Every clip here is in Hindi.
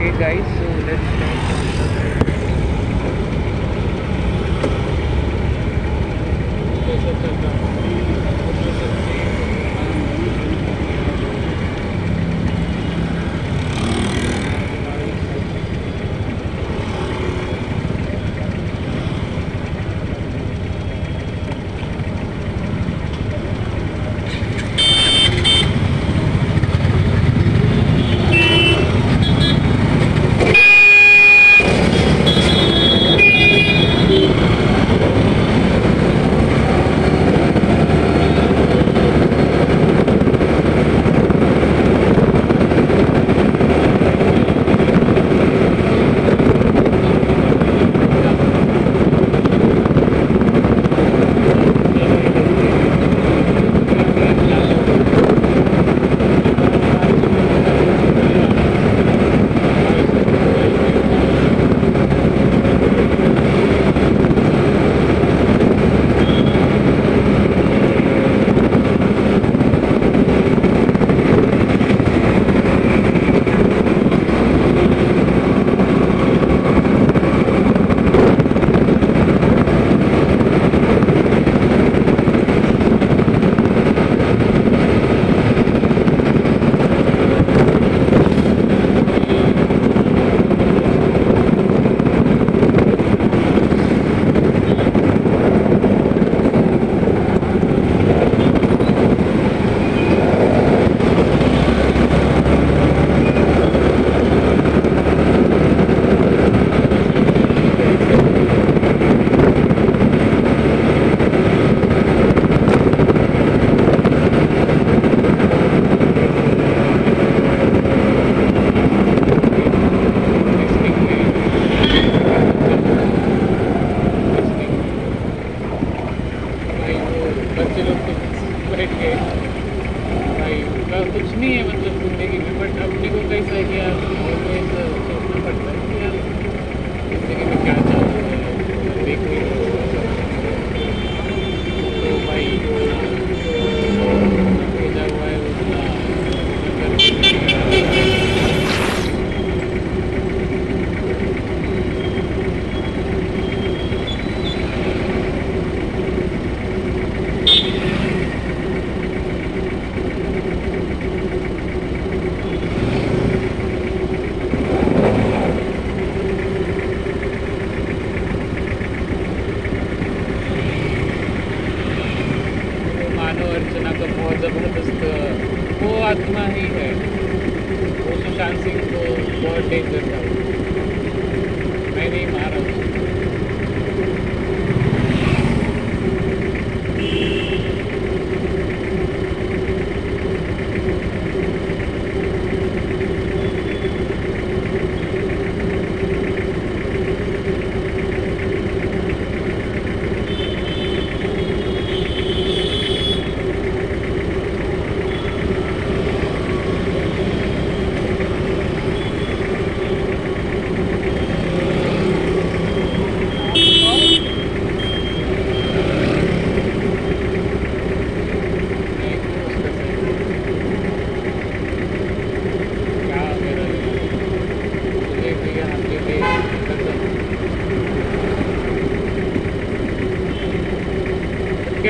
Okay, guys, so let's.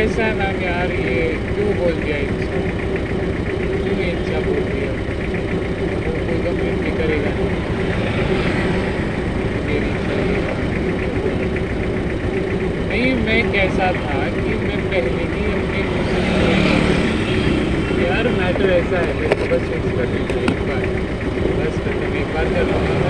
कैसा है ना यार ये? क्यों बोल दिया इनसे क्यों अच्छा बोल दिया? वो कोई कंप्लेंट नहीं करेगा नहीं, मैं कैसा था कि मैं पहले ही अपने यार मैटर ऐसा है को बस फिक्स कर दीजिए एक बार। बस खत्म एक बार कर लूँगा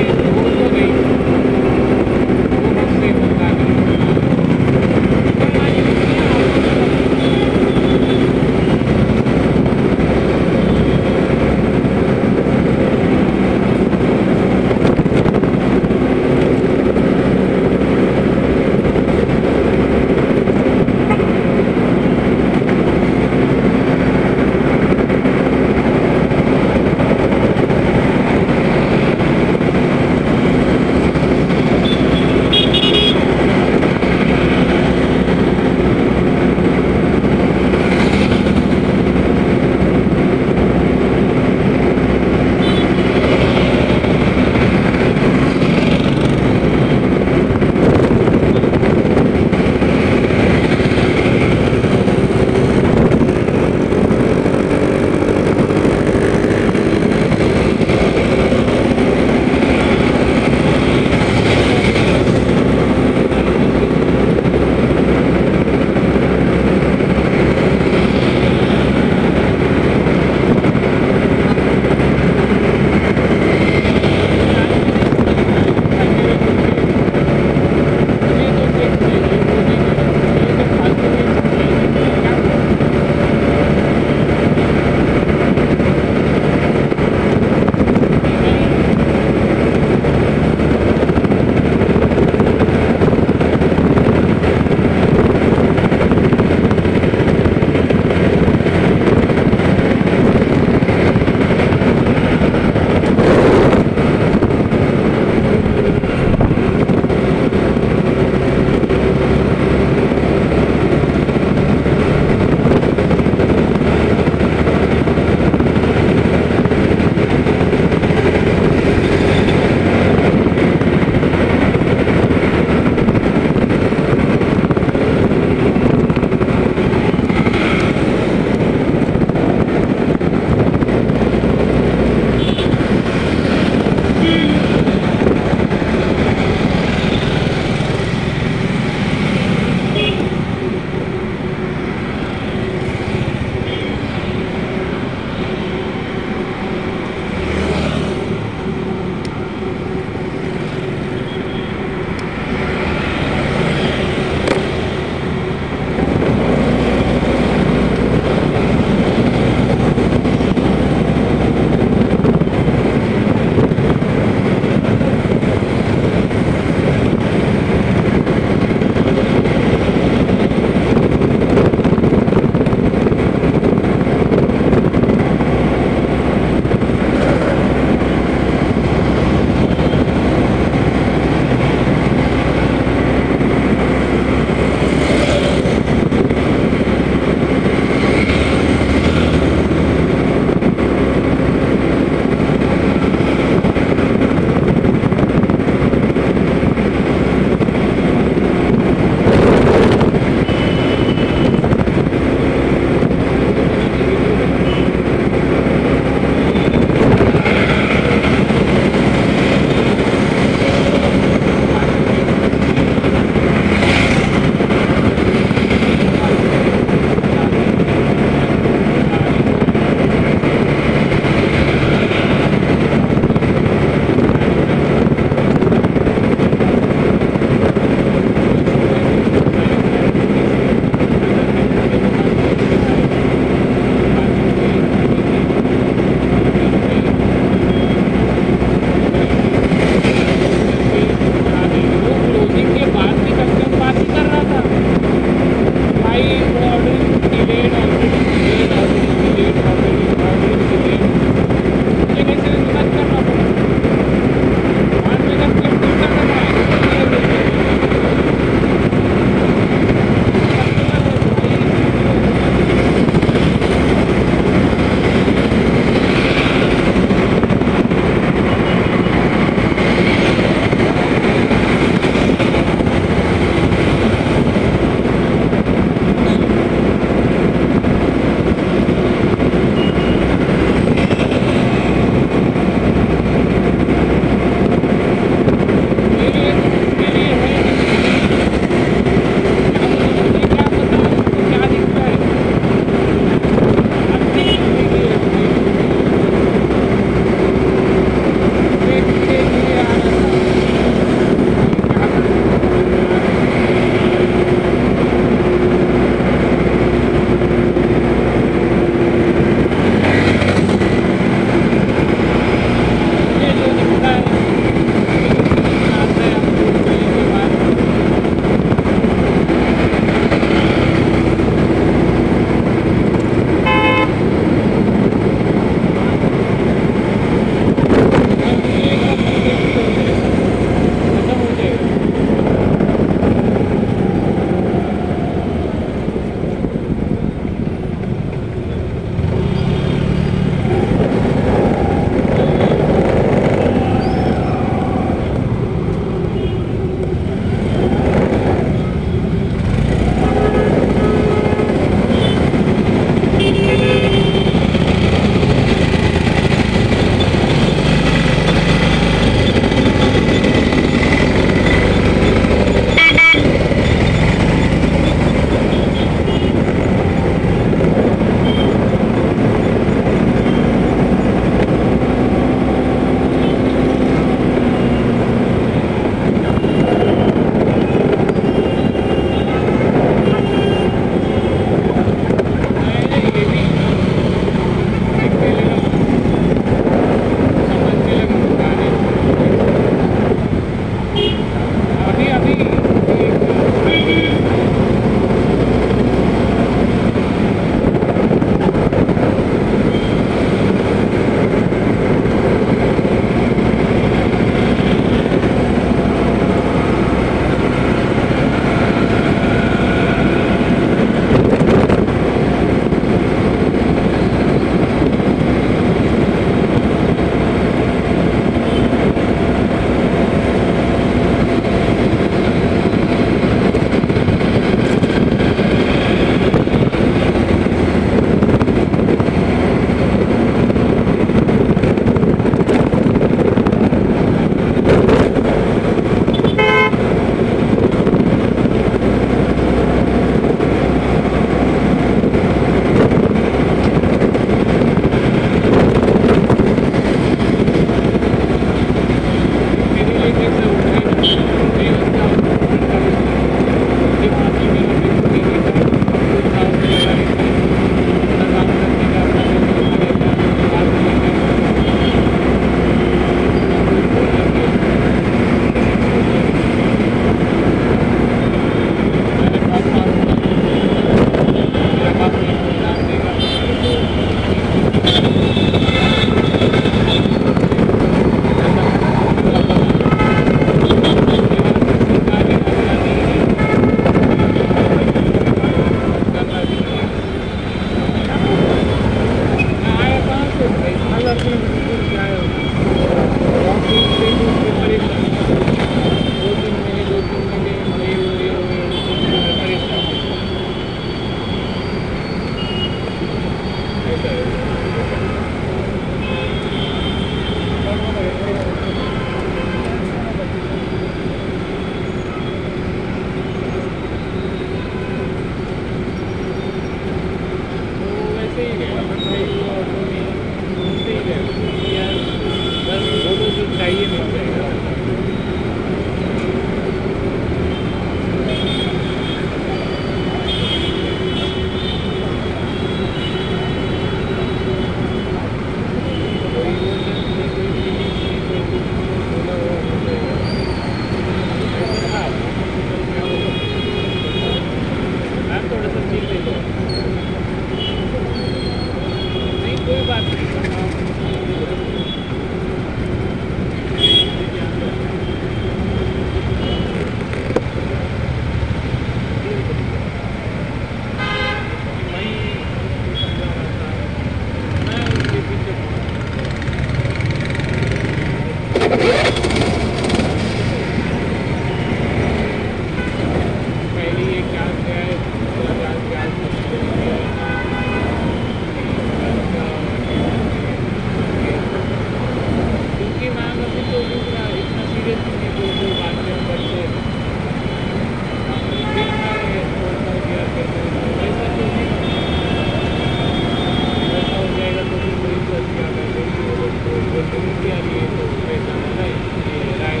thì về đây